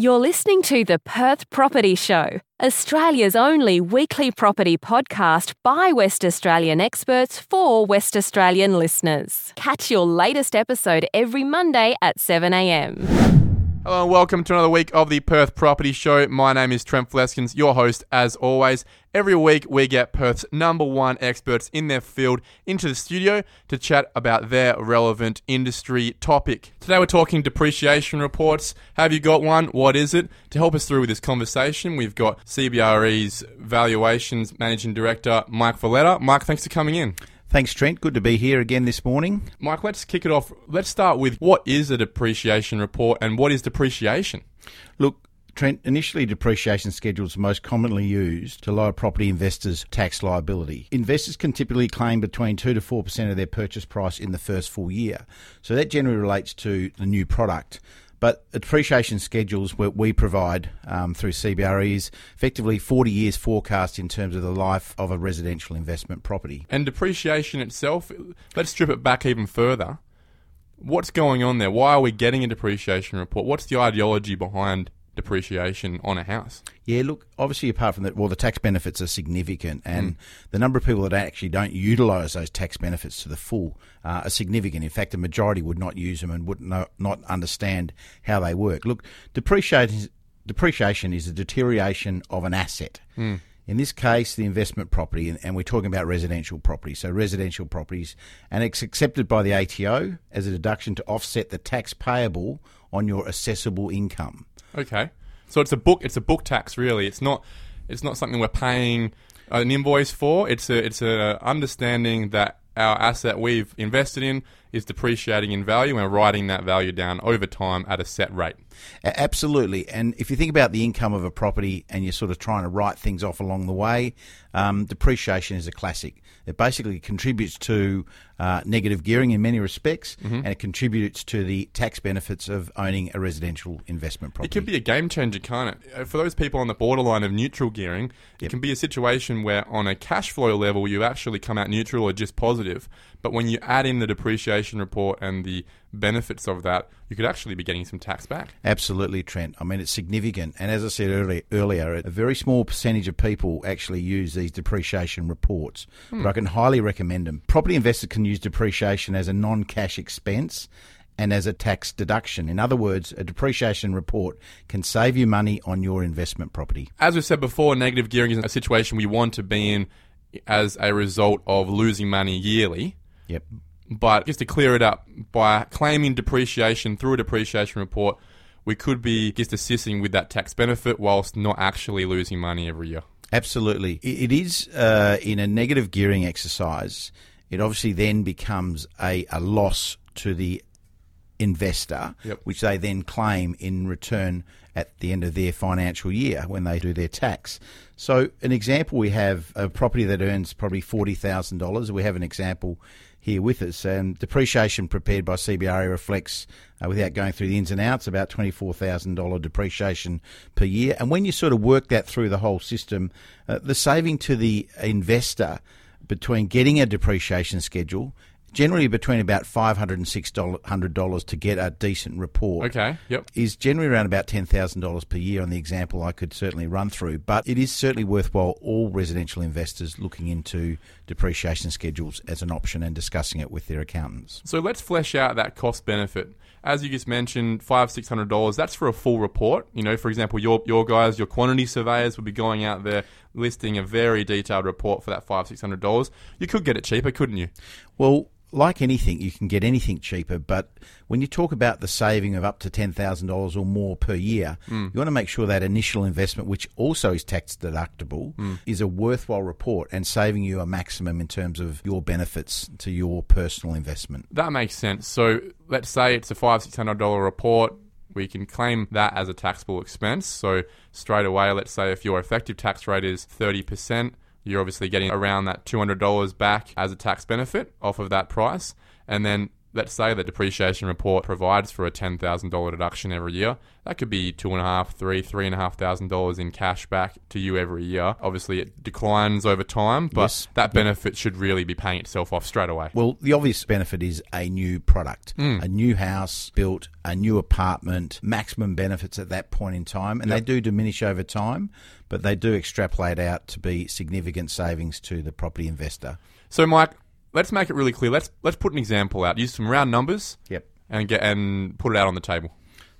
You're listening to the Perth Property Show, Australia's only weekly property podcast by West Australian experts for West Australian listeners. Catch your latest episode every Monday at 7am. Hello and welcome to another week of the Perth Property Show. My name is Trent Fleskens, your host as always. Every week we get Perth's number one experts in their field into the studio to chat about their relevant industry topic. Today we're talking depreciation reports. Have you got one? What is it? To help us through with this conversation, we've got CBRE's Valuations Managing Director, Mike Veletta. Mike, thanks for coming in. Thanks, Trent. Good to be here again this morning. Mike, let's kick it off. Let's start with what is a depreciation report and what is depreciation? Look, Trent, initially depreciation schedules are most commonly used to lower property investors' tax liability. Investors can typically claim between 2 to 4% of their purchase price in the first full year. So that generally relates to the new product. But depreciation schedules we provide um, through CBRE is effectively 40 years forecast in terms of the life of a residential investment property. And depreciation itself, let's strip it back even further. What's going on there? Why are we getting a depreciation report? What's the ideology behind depreciation on a house? Yeah, look, obviously, apart from that, well, the tax benefits are significant, and mm. the number of people that actually don't utilise those tax benefits to the full uh, are significant. In fact, the majority would not use them and would not, not understand how they work. Look, depreciation, depreciation is a deterioration of an asset. Mm. In this case, the investment property, and, and, we're talking about residential property, so residential properties, and it's accepted by the ATO as a deduction to offset the tax payable on your assessable income. Okay. So it's a book. It's a book tax, really. It's not. It's not something we're paying an invoice for. It's a. It's a understanding that our asset we've invested in is depreciating in value and writing that value down over time at a set rate. Absolutely. And if you think about the income of a property and you're sort of trying to write things off along the way, um, depreciation is a classic. It basically contributes to uh, negative gearing in many respects mm-hmm. and it contributes to the tax benefits of owning a residential investment property. It can be a game changer, can't it? Uh, for those people on the borderline of neutral gearing, yep. it can be a situation where on a cash flow level you actually come out neutral or just positive. But when you add in the depreciation report and the benefits of that, you could actually be getting some tax back. Absolutely, Trent. I mean, it's significant. And as I said earlier, earlier a very small percentage of people actually use these depreciation reports. Hmm. But I can highly recommend them. Property investors can use depreciation as a non cash expense and as a tax deduction. In other words, a depreciation report can save you money on your investment property. As we said before, negative gearing is a situation we want to be in as a result of losing money yearly. Yep. But just to clear it up, by claiming depreciation through a depreciation report, we could be just assisting with that tax benefit whilst not actually losing money every year. Absolutely. It is uh, in a negative gearing exercise, it obviously then becomes a, a loss to the investor, yep. which they then claim in return at the end of their financial year when they do their tax. So, an example we have a property that earns probably $40,000. We have an example here with us. And depreciation prepared by CBRE reflects, uh, without going through the ins and outs, about $24,000 depreciation per year. And when you sort of work that through the whole system, uh, the saving to the investor between getting a depreciation schedule generally between about five hundred and six hundred dollars to get a decent report. Okay. Yep. Is generally around about ten thousand dollars per year on the example I could certainly run through. But it is certainly worthwhile all residential investors looking into depreciation schedules as an option and discussing it with their accountants. So let's flesh out that cost benefit. As you just mentioned, five six hundred dollars. That's for a full report. You know, for example, your your guys, your quantity surveyors would be going out there listing a very detailed report for that five six hundred dollars. You could get it cheaper, couldn't you? Well, like anything, you can get anything cheaper, but when you talk about the saving of up to $10,000 or more per year, mm. you want to make sure that initial investment, which also is tax deductible, mm. is a worthwhile report and saving you a maximum in terms of your benefits to your personal investment. That makes sense. So let's say it's a five, $600 report. We can claim that as a taxable expense. So straight away, let's say if your effective tax rate is 30%, you're obviously getting around that $200 back as a tax benefit off of that price. And then let's say the depreciation report provides for a ten thousand dollar deduction every year. That could be two and a half, three, three and a half thousand dollars in cash back to you every year. Obviously, it declines over time, but Yes. that benefit should really be paying itself off straight away. Well, the obvious benefit is a new product, hmm. a new house built, a new apartment, maximum benefits at that point in time. And they do diminish over time, but they do extrapolate out to be significant savings to the property investor. So, Mike, let's make it really clear. Let's let's put an example out. Use some round numbers Yep. and get and put it out on the table.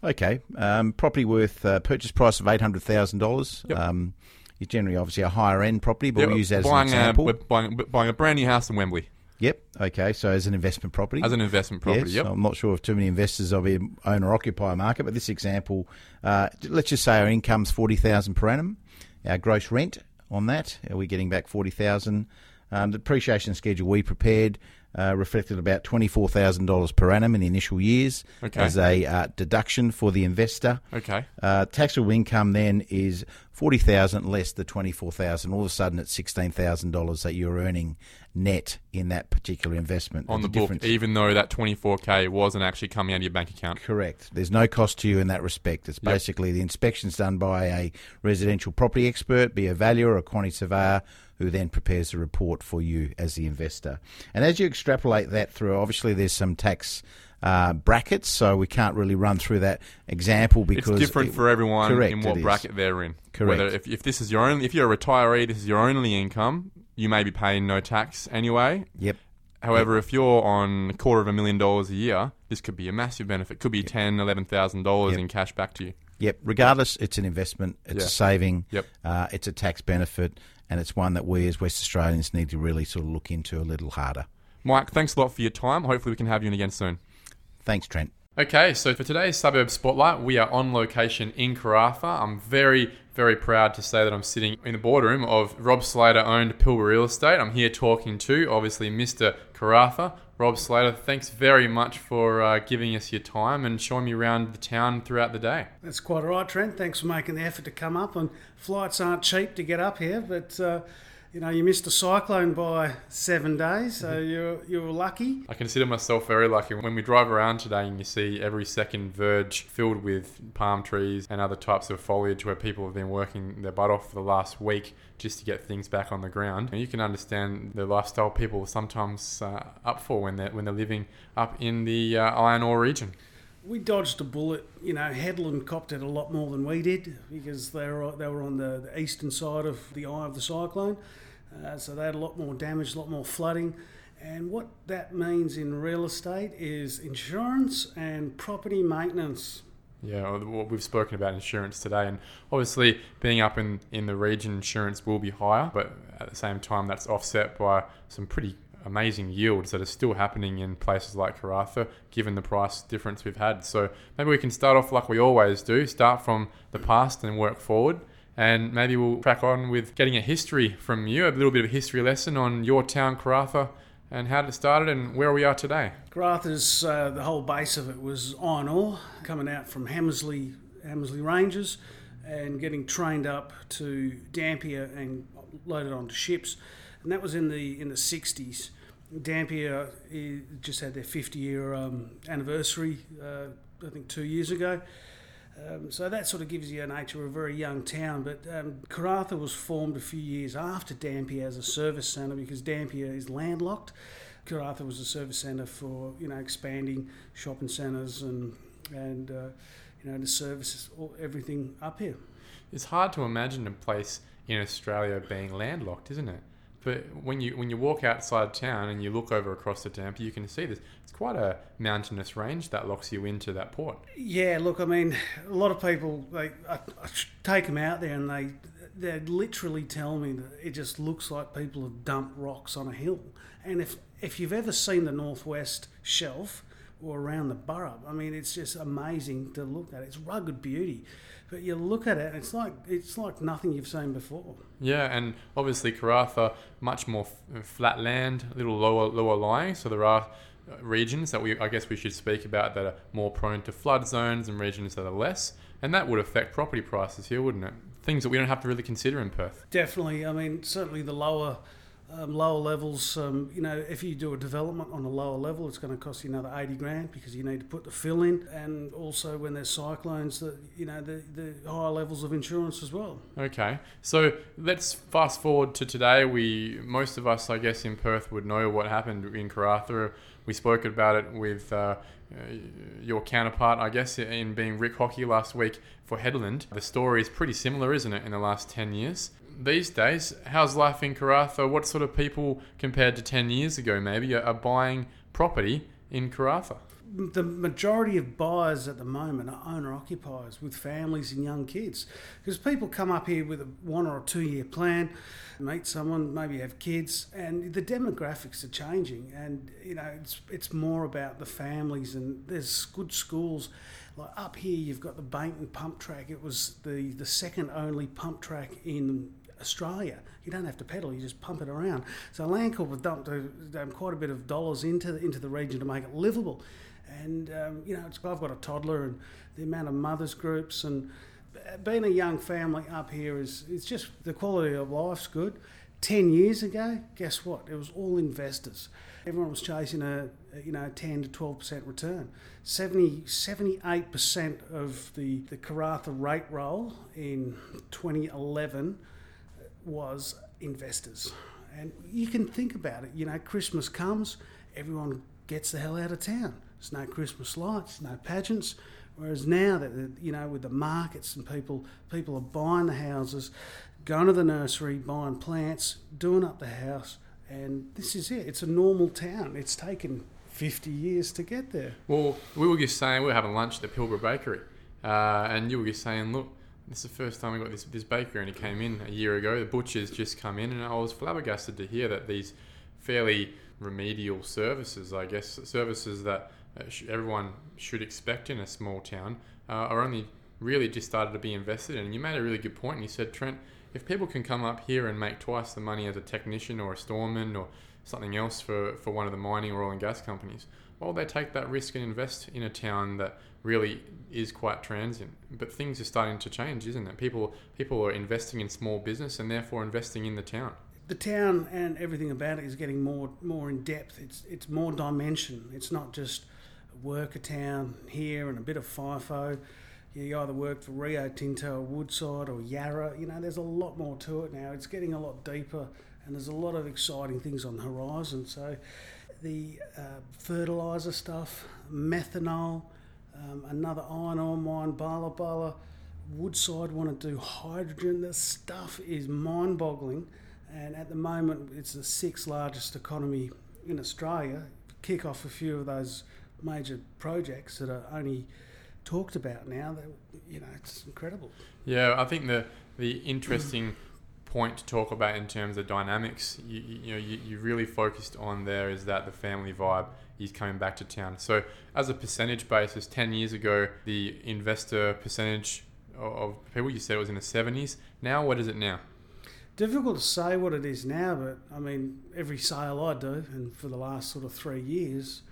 Okay. Um, property worth uh, purchase price of eight hundred thousand dollars. Yep. Um, is generally obviously a higher end property, but Yeah, we'll use that as an buying example. A, we're buying, buying a brand new house in Wembley yep. Okay. So as an investment property. as an investment property. Yes, yep. I'm not sure if too many investors of the owner occupier market, but this example, uh, let's just say our income's forty thousand per annum. Our gross rent on that, are we getting back forty thousand? Um, the depreciation schedule we prepared uh, reflected about twenty four thousand dollars per annum in the initial years Okay. as a uh, deduction for the investor. Okay. Uh, taxable income then is forty thousand less the twenty four thousand. All of a sudden, it's sixteen thousand dollars that you're earning net in that particular investment. On the There's book, even though that 24k wasn't actually coming out of your bank account. Correct. There's no cost to you in that respect. It's Yep. basically the inspection's done by a residential property expert, be a valuer or a quantity surveyor, who then prepares the report for you as the investor. And as you extrapolate that through, obviously there's some tax uh, brackets, so we can't really run through that example because It's different it- for everyone correct, in what bracket they're in. Correct. Whether if, if this is your only, if you're a retiree, this is your only income, you may be paying no tax anyway. Yep. However, if you're on a quarter of a million dollars a year, this could be a massive benefit. Could be ten, eleven thousand dollars Yep. in cash back to you. Yep. Regardless, it's an investment. It's Yeah. a saving. Yep. Uh, it's a tax benefit, and it's one that we as West Australians need to really sort of look into a little harder. Mike, thanks a lot for your time. Hopefully, we can have you in again soon. Thanks, Trent. Okay, so for today's suburb spotlight, we are on location in Karratha. I'm very, very proud to say that I'm sitting in the boardroom of Rob Sleator owned Pilbara Real Estate. I'm here talking to, obviously, Mr. Karratha. Rob Sleator, thanks very much for uh, giving us your time and showing me around the town throughout the day. That's quite all right, Trent. Thanks for making the effort to come up. And flights aren't cheap to get up here, but uh, you know you missed a cyclone by seven days, so you're you're lucky. I consider myself very lucky. When we drive around today and you see every second verge filled with palm trees and other types of foliage where people have been working their butt off for the last week just to get things back on the ground. And you can understand the lifestyle people are sometimes uh, up for when they're, when they're living up in the uh, iron ore region. We dodged a bullet. You know, Hedland copped it a lot more than we did because they were they were on the, the eastern side of the eye of the cyclone, uh, so they had a lot more damage, a lot more flooding. And what that means in real estate is insurance and property maintenance. Yeah, what we've spoken about insurance today, and obviously being up in, in the region, insurance will be higher, but at the same time, that's offset by some pretty amazing yields that are still happening in places like Karratha, given the price difference we've had. So maybe we can start off like we always do, start from the past and work forward. And maybe we'll crack on with getting a history from you, a little bit of a history lesson on your town, Karratha, and how it started and where we are today. Karratha's, uh, the whole base of it was iron ore coming out from Hamersley, Hamersley Ranges and getting trained up to Dampier and loaded onto ships. And that was in the in the 60s. Dampier eh, just had their 50 year um, anniversary, uh, I think two years ago. Um, so that sort of gives you a nature of a very young town. But um, Karratha was formed a few years after Dampier as a service centre because Dampier is landlocked. Karratha was a service centre for you know expanding shopping centres and and uh, you know to service all, everything up here. It's hard to imagine a place in Australia being landlocked, isn't it? But when you when you walk outside town and you look over across the Dampier, you can see this. It's quite a mountainous range that locks you into that port. Yeah, look, I mean, a lot of people they I, I take them out there and they they literally tell me that it just looks like people have dumped rocks on a hill. And if if you've ever seen the northwest shelf or around the Burrup, I mean, it's just amazing to look at. It's rugged beauty, but you look at it, and it's like it's like nothing you've seen before. Yeah, and obviously Karratha, much more f- flat land, a little lower lower lying. So there are uh, regions that we I guess we should speak about that are more prone to flood zones and regions that are less, and that would affect property prices here, wouldn't it? Things that we don't have to really consider in Perth. Definitely. I mean, certainly the lower Um, lower levels, um, you know, if you do a development on a lower level, it's going to cost you another 80 grand because you need to put the fill in. And also when there's cyclones, the, you know, the, the higher levels of insurance as well. Okay, so let's fast forward to today. We most of us, I guess, in Perth would know what happened in Karratha. We spoke about it with uh, your counterpart, I guess, in being Rick Hockey last week for Hedland. The story is pretty similar, isn't it, in the last 10 years? These days, how's life in Karratha? What sort of people, compared to 10 years ago maybe, are buying property in Karratha? the majority of buyers at the moment are owner occupiers with families and young kids because people come up here with a one or two year plan meet someone maybe have kids and the demographics are changing and you know it's it's more about the families and there's good schools like up here you've got the Baynton pump track it was the the second only pump track in Australia. You don't have to pedal; you just pump it around. So Landcorp have dumped um, quite a bit of dollars into into the region to make it livable. And um, you know, I've got a toddler, and the amount of mothers groups and being a young family up here is it's just the quality of life's good. Ten years ago, guess what? It was all investors. Everyone was chasing a, you know 10 to 12 percent return. 70, 78 percent of the the Karratha rate roll in 2011 was investors. And you can think about it. You know, Christmas comes, everyone gets the hell out of town. There's no Christmas lights, no pageants. Whereas now that you know, with the markets and people, people are buying the houses, going to the nursery, buying plants, doing up the house, and this is it. It's a normal town. It's taken 50 years to get there. Well, we were just saying we were having lunch at the Pilbara Bakery, uh, and you were just saying, look, this is the first time we got this this bakery, and he came in a year ago. The butcher's just come in, and I was flabbergasted to hear that these fairly remedial services, I guess, services that uh, everyone should expect in a small town, uh, are only really just started to be invested in. And you made a really good point, and you said, Trent, if people can come up here and make twice the money as a technician or a storeman or something else for, for one of the mining or oil and gas companies, well, they take that risk and invest in a town that really is quite transient. But things are starting to change, isn't it? People people are investing in small business and therefore investing in the town. The town and everything about it is getting more more in depth. It's it's more dimension. It's not just a worker town here and a bit of FIFO. You either work for Rio Tinto or Woodside or Yara. You know, there's a lot more to it now. It's getting a lot deeper and there's a lot of exciting things on the horizon. So the uh, fertiliser stuff, methanol, um, another iron ore mine, Balla Balla. Woodside want to do hydrogen. This stuff is mind boggling. And at the moment, it's the sixth largest economy in Australia. Kick off a few of those major projects that are only talked about now. That you know, it's incredible. Yeah, I think the the interesting point to talk about in terms of dynamics, you, you know, you, you really focused on there is that the family vibe is coming back to town. So, as a percentage basis, 10 years ago, the investor percentage of people, you said it was in the 70s. Now, what is it now? Difficult to say what it is now, but I mean, every sale I do, and for the last sort of three years,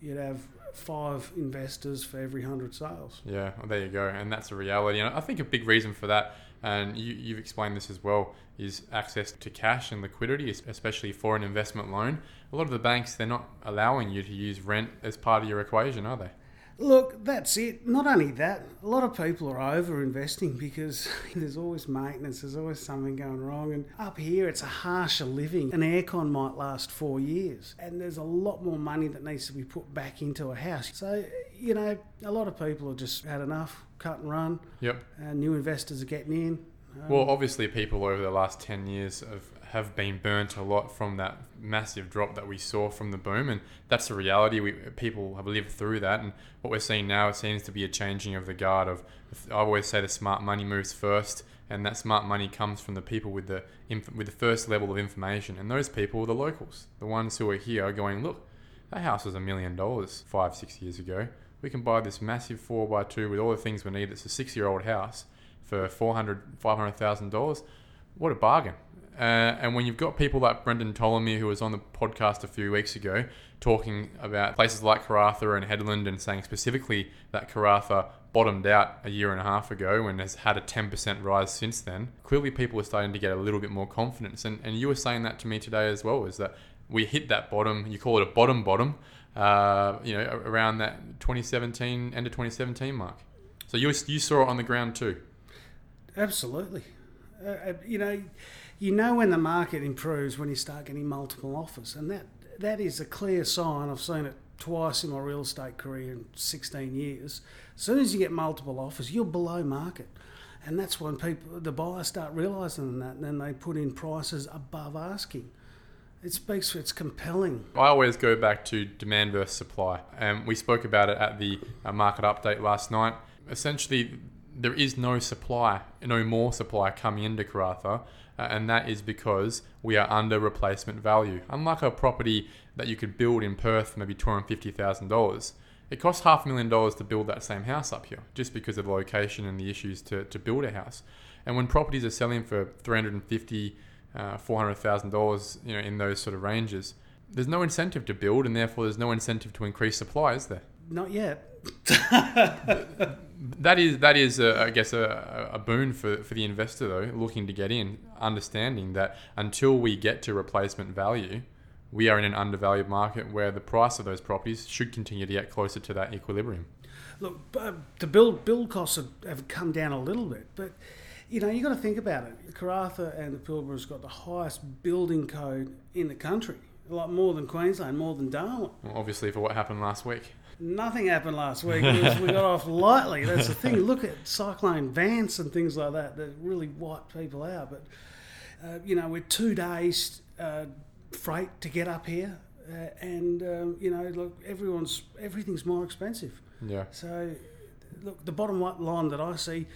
you'd have five investors for every hundred sales. Yeah, well, there you go, and that's a reality. And I think a big reason for that and you, you've explained this as well, is access to cash and liquidity, especially for an investment loan. A lot of the banks, they're not allowing you to use rent as part of your equation, are they? Look, that's it. Not only that, a lot of people are over investing because there's always maintenance, there's always something going wrong. And up here, it's a harsher living. An aircon might last four years, and there's a lot more money that needs to be put back into a house. So, you know, a lot of people have just had enough, cut and run. Yep. And new investors are getting in. Um, well, obviously, people over the last 10 years have have been burnt a lot from that massive drop that we saw from the boom, and that's the reality. We people have lived through that, and what we're seeing now it seems to be a changing of the guard. Of I always say the smart money moves first, and that smart money comes from the people with the with the first level of information, and those people are the locals, the ones who are here going, look, that house was a million dollars five six years ago. We can buy this massive four by two with all the things we need. It's a six year old house for four hundred five hundred thousand dollars. What a bargain! Uh, and when you've got people like Brendan Ptolemy, who was on the podcast a few weeks ago, talking about places like Karratha and Hedland and saying specifically that Karratha bottomed out a year and a half ago and has had a 10% rise since then, clearly people are starting to get a little bit more confidence. And, and you were saying that to me today as well, is that we hit that bottom, you call it a bottom bottom, uh, you know, around that 2017, end of 2017 mark. So you, you saw it on the ground too. Absolutely. Uh, uh, you know, you know when the market improves when you start getting multiple offers, and that that is a clear sign. I've seen it twice in my real estate career in 16 years. As soon as you get multiple offers, you're below market. And that's when people, the buyers start realising that, and then they put in prices above asking. It speaks it's compelling. I always go back to demand versus supply. And we spoke about it at the uh, market update last night. Essentially, there is no supply, no more supply coming into Karratha, uh, and that is because we are under replacement value. Unlike a property that you could build in Perth, for maybe $250,000, it costs half a million dollars to build that same house up here, just because of the location and the issues to, to build a house. And when properties are selling for 350 uh, $400,000, you know, in those sort of ranges, there's no incentive to build, and therefore there's no incentive to increase supply, is there? Not yet. that is that is a, I guess a, a boon for, for the investor though looking to get in understanding that until we get to replacement value we are in an undervalued market where the price of those properties should continue to get closer to that equilibrium look uh, the build build costs have, have come down a little bit but you know, you've got to think about it. Karratha and the Pilbara's got the highest building code in the country, a lot more than Queensland, more than Darwin. Well, obviously, for what happened last week. Nothing happened last week. we got off lightly. That's the thing. Look at Cyclone Vance and things like that that really wipe people out. But, uh, you know, we're two days uh, freight to get up here. Uh, and, um, you know, look, everyone's, everything's more expensive. Yeah. So, look, the bottom line that I see,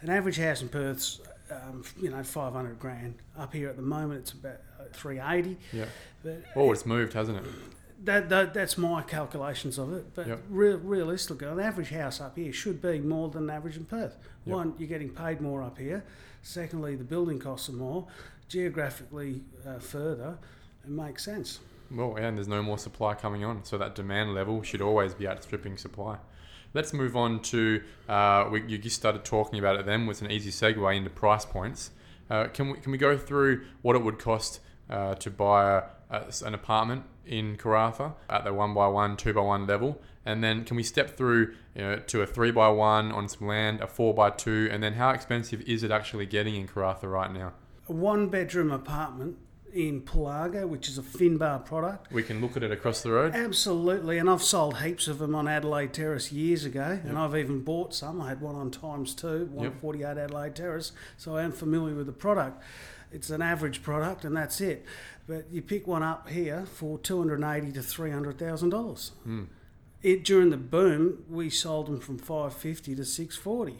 an average house in Perth's, um, you know, 500 grand. Up here at the moment, it's about 380. Yeah. But oh, it's moved, hasn't it? that, that that's my calculations of it. But Yep. real, realistically, an average house up here should be more than average in Perth. Yep. One, you're getting paid more up here. Secondly, the building costs are more. Geographically uh, further, it makes sense. Well, and there's no more supply coming on, so that demand level should always be outstripping supply. Let's move on to uh, we, you just started talking about it. Then was an easy segue into price points. Uh, can we can we go through what it would cost uh, to buy a, a, an apartment in Karratha at the one by one, two by one level, and then can we step through you know, to a three by one on some land, a four by two, and then how expensive is it actually getting in Karratha right now? A one bedroom apartment in Pelago, which is a Finbar product. We can look at it across the road. Absolutely, and I've sold heaps of them on Adelaide Terrace years ago, and I've even bought some. I had one on Times Two, 148 Adelaide Terrace, so I am familiar with the product. It's an average product, and that's it. But you pick one up here for two hundred eighty to three hundred thousand dollars. Hmm. It during the boom, we sold them from five fifty to six forty.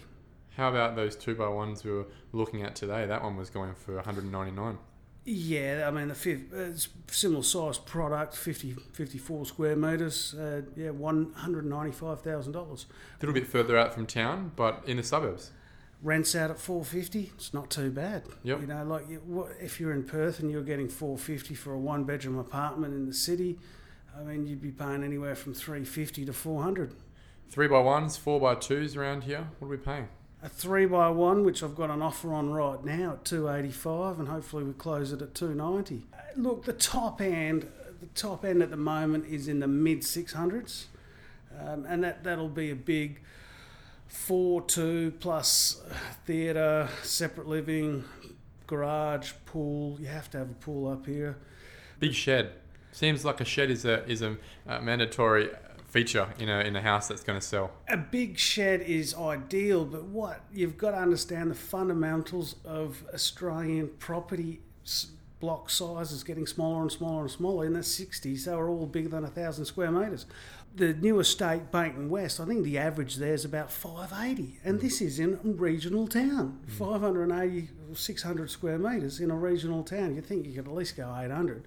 How about those two by ones we were looking at today? That one was going for 199. Yeah, I mean, the fifth, it's similar size product, 50, 54 square metres, uh, yeah, $195,000. A little bit further out from town, but in the suburbs. Rents out at 450 it's not too bad. Yep. You know, like you, what, if you're in Perth and you're getting 450 for a one bedroom apartment in the city, I mean, you'd be paying anywhere from 350 to 400 Three by ones, four by twos around here. What are we paying? A three by one, which I've got an offer on right now at 285 and hopefully we close it at 290 Look, the top end, the top end at the moment is in the mid 600s. Um, and that, that'll be a big four two plus theatre, separate living, garage, pool. You have to have a pool up here. Big shed. Seems like a shed is a is a, uh mandatory feature in a in a house that's going to sell. A big shed is ideal, but what you've got to understand the fundamentals of Australian property block sizes getting smaller and smaller and smaller. In the 60s, they were all bigger than a thousand square metres. The new estate, Baynton West, I think the average there is about 580, and this is in a regional town. 580 or 600 square metres in a regional town. You think you could at least go 800.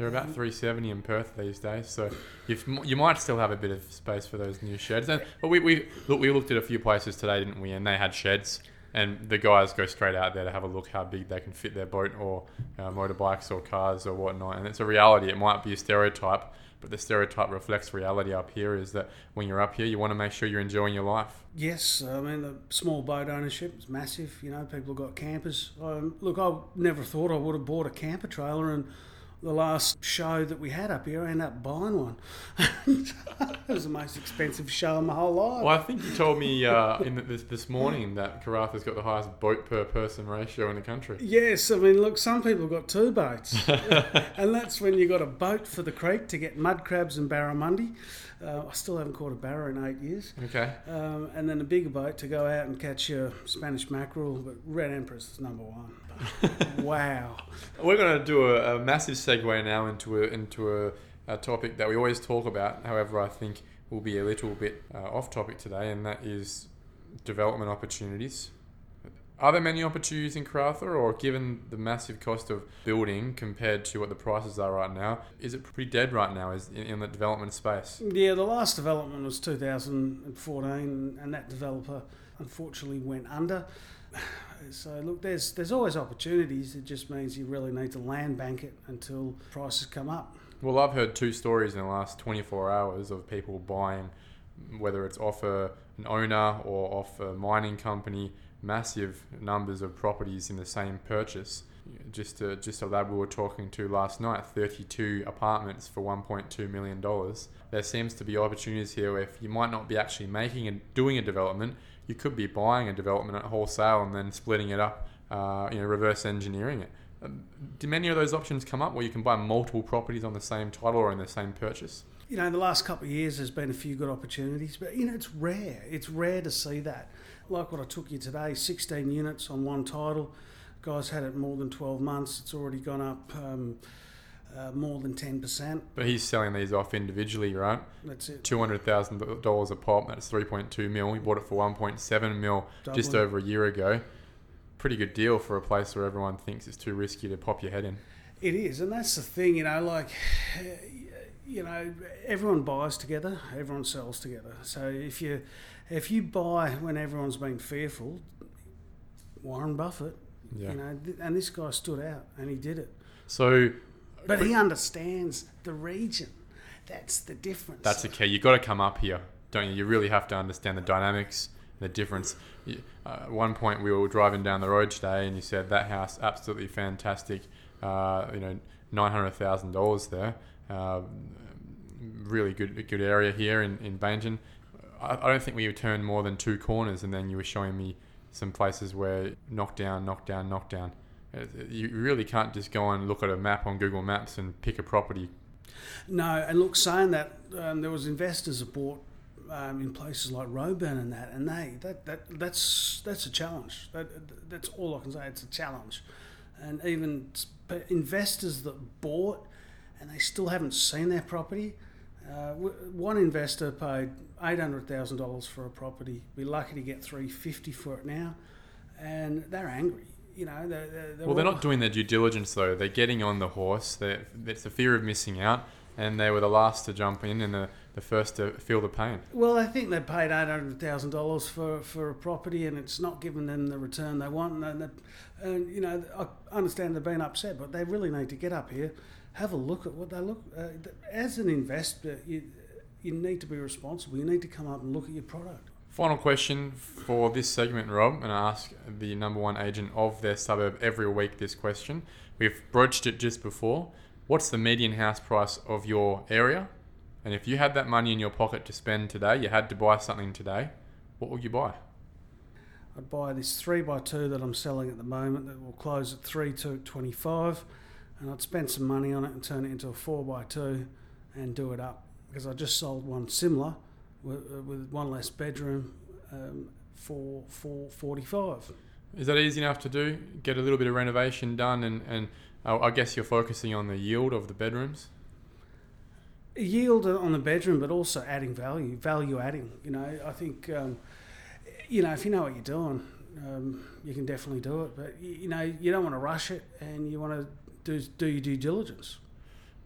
They're about 370 in Perth these days, so you might still have a bit of space for those new sheds. And, but we, we look we looked at a few places today, didn't we? And they had sheds. and the guys go straight out there to have a look how big they can fit their boat or uh, motorbikes or cars or whatnot. And it's a reality. It might be a stereotype, but the stereotype reflects reality up here. Is that when you're up here, you want to make sure you're enjoying your life. Yes, I mean the small boat ownership is massive. You know, people have got campers. Um, look, I never thought I would have bought a camper trailer, and the last show that we had up here, I ended up buying one. it was the most expensive show in my whole life. Well, I think you told me uh, in the, this this morning that Karratha's got the highest boat per person ratio in the country. Yes, I mean, look, some people have got two boats, and that's when you got a boat for the creek to get mud crabs and barramundi. Uh, I still haven't caught a barra in eight years. Okay. Um, and then a bigger boat to go out and catch your Spanish mackerel, but Red Emperor is number one. wow. We're going to do a, a, massive segue now into a, into a, a, topic that we always talk about. However, I think will be a little bit uh, off topic today, and that is development opportunities. Are there many opportunities in Karratha, or given the massive cost of building compared to what the prices are right now, is it pretty dead right now is in, in the development space? Yeah, the last development was 2014, and that developer unfortunately went under. So look, there's there's always opportunities. It just means you really need to land bank it until prices come up. Well, I've heard two stories in the last 24 hours of people buying, whether it's off a, an owner or off a mining company, massive numbers of properties in the same purchase. Just a, just a lab we were talking to last night, 32 apartments for 1.2 million dollars. There seems to be opportunities here where if you might not be actually making and doing a development, you could be buying a development at wholesale and then splitting it up, uh, you know, reverse engineering it. Um, do many of those options come up where you can buy multiple properties on the same title or in the same purchase? You know, in the last couple of years, there's been a few good opportunities, but you know, it's rare. It's rare to see that. Like what I took you today, 16 units on one title. Guys had it more than 12 months. It's already gone up. Um, uh, more than 10%. But he's selling these off individually, right? That's it. $200,000 a pop, that's 3.2 mil. He bought it for 1.7 mil Double. just over a year ago. Pretty good deal for a place where everyone thinks it's too risky to pop your head in. It is, and that's the thing, you know, like, you know, everyone buys together, everyone sells together. So if you if you buy when everyone's been fearful, Warren Buffett, yeah. you know, and this guy stood out and he did it. So but he understands the region. That's the difference. That's the key. You've got to come up here, don't you? You really have to understand the dynamics, the difference. Uh, at one point, we were driving down the road today, and you said that house absolutely fantastic. Uh, you know, nine hundred thousand dollars there. Uh, really good, good area here in in Baynton. I, I don't think we turned more than two corners, and then you were showing me some places where knock down, knock down, knock down. You really can't just go and look at a map on Google Maps and pick a property. No, and look, saying that um, there was investors that bought um, in places like Roebourne and that, and they that, that that's that's a challenge. That, that's all I can say. It's a challenge, and even investors that bought and they still haven't seen their property. Uh, one investor paid eight hundred thousand dollars for a property. Be lucky to get three fifty for it now, and they're angry you know, they're, they're well, they're not doing their due diligence though. They're getting on the horse. They're, it's the fear of missing out, and they were the last to jump in and the, the first to feel the pain. Well, I think they paid eight hundred thousand dollars for for a property, and it's not giving them the return they want. And, and you know, I understand they've been upset, but they really need to get up here, have a look at what they look. Uh, as an investor, you you need to be responsible. You need to come up and look at your product. Final question for this segment, Rob, and I ask the number one agent of their suburb every week this question. We've broached it just before. What's the median house price of your area? And if you had that money in your pocket to spend today, you had to buy something today, what would you buy? I'd buy this three by two that I'm selling at the moment that will close at three to twenty five, and I'd spend some money on it and turn it into a four by two, and do it up because I just sold one similar with, uh, one less bedroom um, for for forty five. Is that easy enough to do? Get a little bit of renovation done, and and uh, I guess you're focusing on the yield of the bedrooms. Yield on the bedroom, but also adding value, value adding. You know, I think, um, you know, if you know what you're doing, um, you can definitely do it. But you know, you don't want to rush it, and you want to do do your due diligence.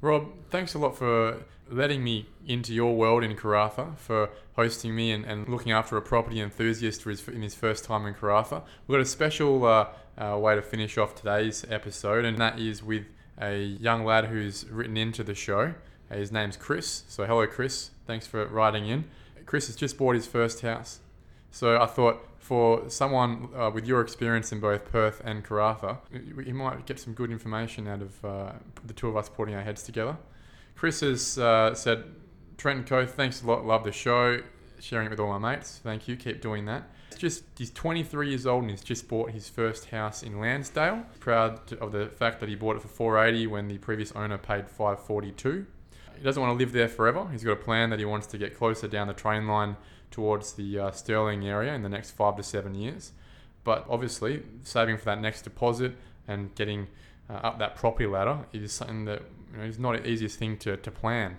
Rob, thanks a lot for letting me into your world in Karratha, for hosting me and, and looking after a property enthusiast for his, in his first time in Karratha. We've got a special uh, uh, way to finish off today's episode, and that is with a young lad who's written into the show. Uh, his name's Chris. So, hello, Chris. Thanks for writing in. Chris has just bought his first house. So, I thought for someone uh, with your experience in both Perth and Karratha, you might get some good information out of uh, the two of us putting our heads together. Chris has uh, said, Trent Co, thanks a lot. Love the show. Sharing it with all my mates. Thank you. Keep doing that. It's just he's 23 years old and he's just bought his first house in Landsdale. Proud of the fact that he bought it for 480 when the previous owner paid 542. He doesn't want to live there forever. He's got a plan that he wants to get closer down the train line towards the uh, Stirling area in the next five to seven years. But obviously, saving for that next deposit and getting uh, up that property ladder is something that you know, is not the easiest thing to, to plan.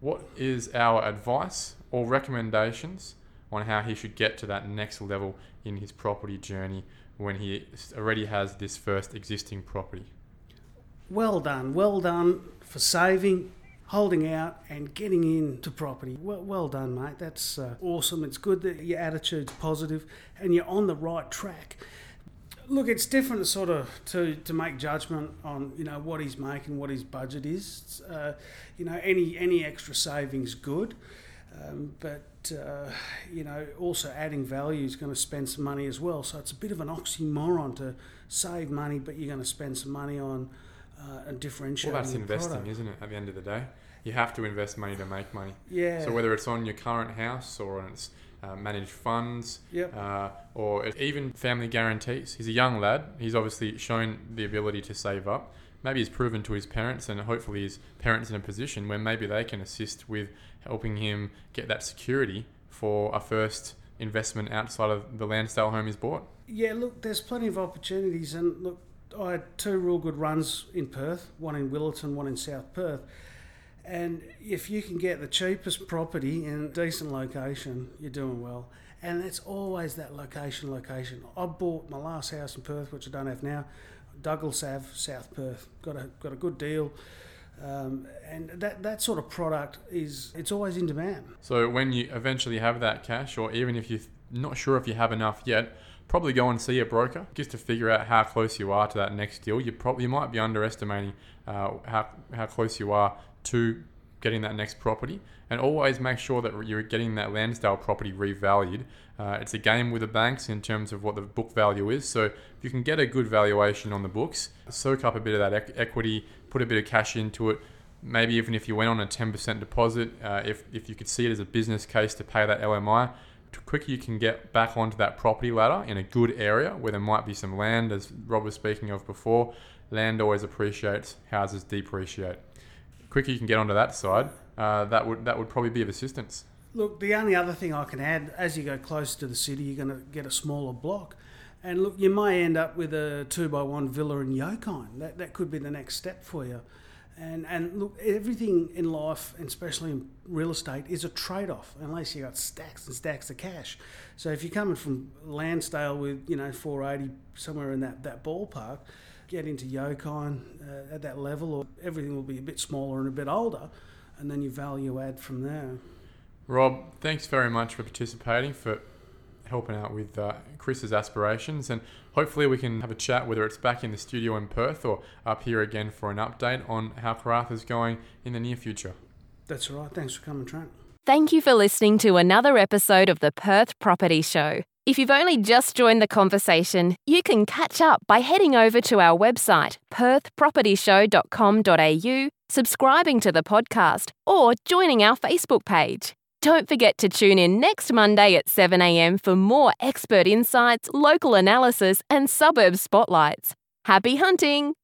What is our advice or recommendations on how he should get to that next level in his property journey when he already has this first existing property? Well done, well done for saving, holding out, and getting into property. Well, well done, mate. That's uh, awesome. It's good that your attitude's positive and you're on the right track. Look, it's different, sort of, to, to make judgment on you know what he's making, what his budget is. Uh, you know, any any extra savings good, um, but uh, you know, also adding value is going to spend some money as well. So it's a bit of an oxymoron to save money, but you're going to spend some money on uh, and differentiating. Well, that's investing, product. isn't it? At the end of the day, you have to invest money to make money. Yeah. So whether it's on your current house or on its uh, managed funds, Yep. uh, or even family guarantees. He's a young lad. He's obviously shown the ability to save up. Maybe he's proven to his parents, and hopefully his parents in a position where maybe they can assist with helping him get that security for a first investment outside of the Landsdale home he's bought. Yeah, look, there's plenty of opportunities, and look, I had two real good runs in Perth, one in Willetton, one in South Perth. And if you can get the cheapest property in a decent location, you're doing well. And it's always that location, location. I bought my last house in Perth, which I don't have now, Douglas Ave, South Perth. Got a got a good deal, um, and that that sort of product is it's always in demand. So when you eventually have that cash, or even if you're not sure if you have enough yet, probably go and see a broker just to figure out how close you are to that next deal. You probably you might be underestimating uh, how how close you are to getting that next property, and always make sure that you're getting that Landsdale property revalued. Uh, it's a game with the banks in terms of what the book value is. So if you can get a good valuation on the books, soak up a bit of that equity, put a bit of cash into it. Maybe even if you went on a 10% deposit, uh, if, if you could see it as a business case to pay that LMI, quicker you can get back onto that property ladder in a good area where there might be some land, as Rob was speaking of before. Land always appreciates, houses depreciate. quicker you can get onto that side, uh, that would that would probably be of assistance. Look, the only other thing I can add, as you go closer to the city, you're going to get a smaller block. And look, you may end up with a two by one villa in Yokine. That, that could be the next step for you. And, and look, everything in life, and especially in real estate, is a trade off unless you got stacks and stacks of cash. So if you're coming from Landsdale with, you know, 480, somewhere in that, that ballpark, get into Yokine uh, at that level, or everything will be a bit smaller and a bit older, and then you value add from there. Rob, thanks very much for participating, for helping out with uh, Chris's aspirations, and hopefully we can have a chat, whether it's back in the studio in Perth or up here again for an update on how Karratha's going in the near future. That's all right. Thanks for coming, Trent. Thank you for listening to another episode of the Perth Property Show. If you've only just joined the conversation, you can catch up by heading over to our website, perthpropertyshow.com.au, subscribing to the podcast, or joining our Facebook page. Don't forget to tune in next Monday at 7am for more expert insights, local analysis, and suburb spotlights. Happy hunting!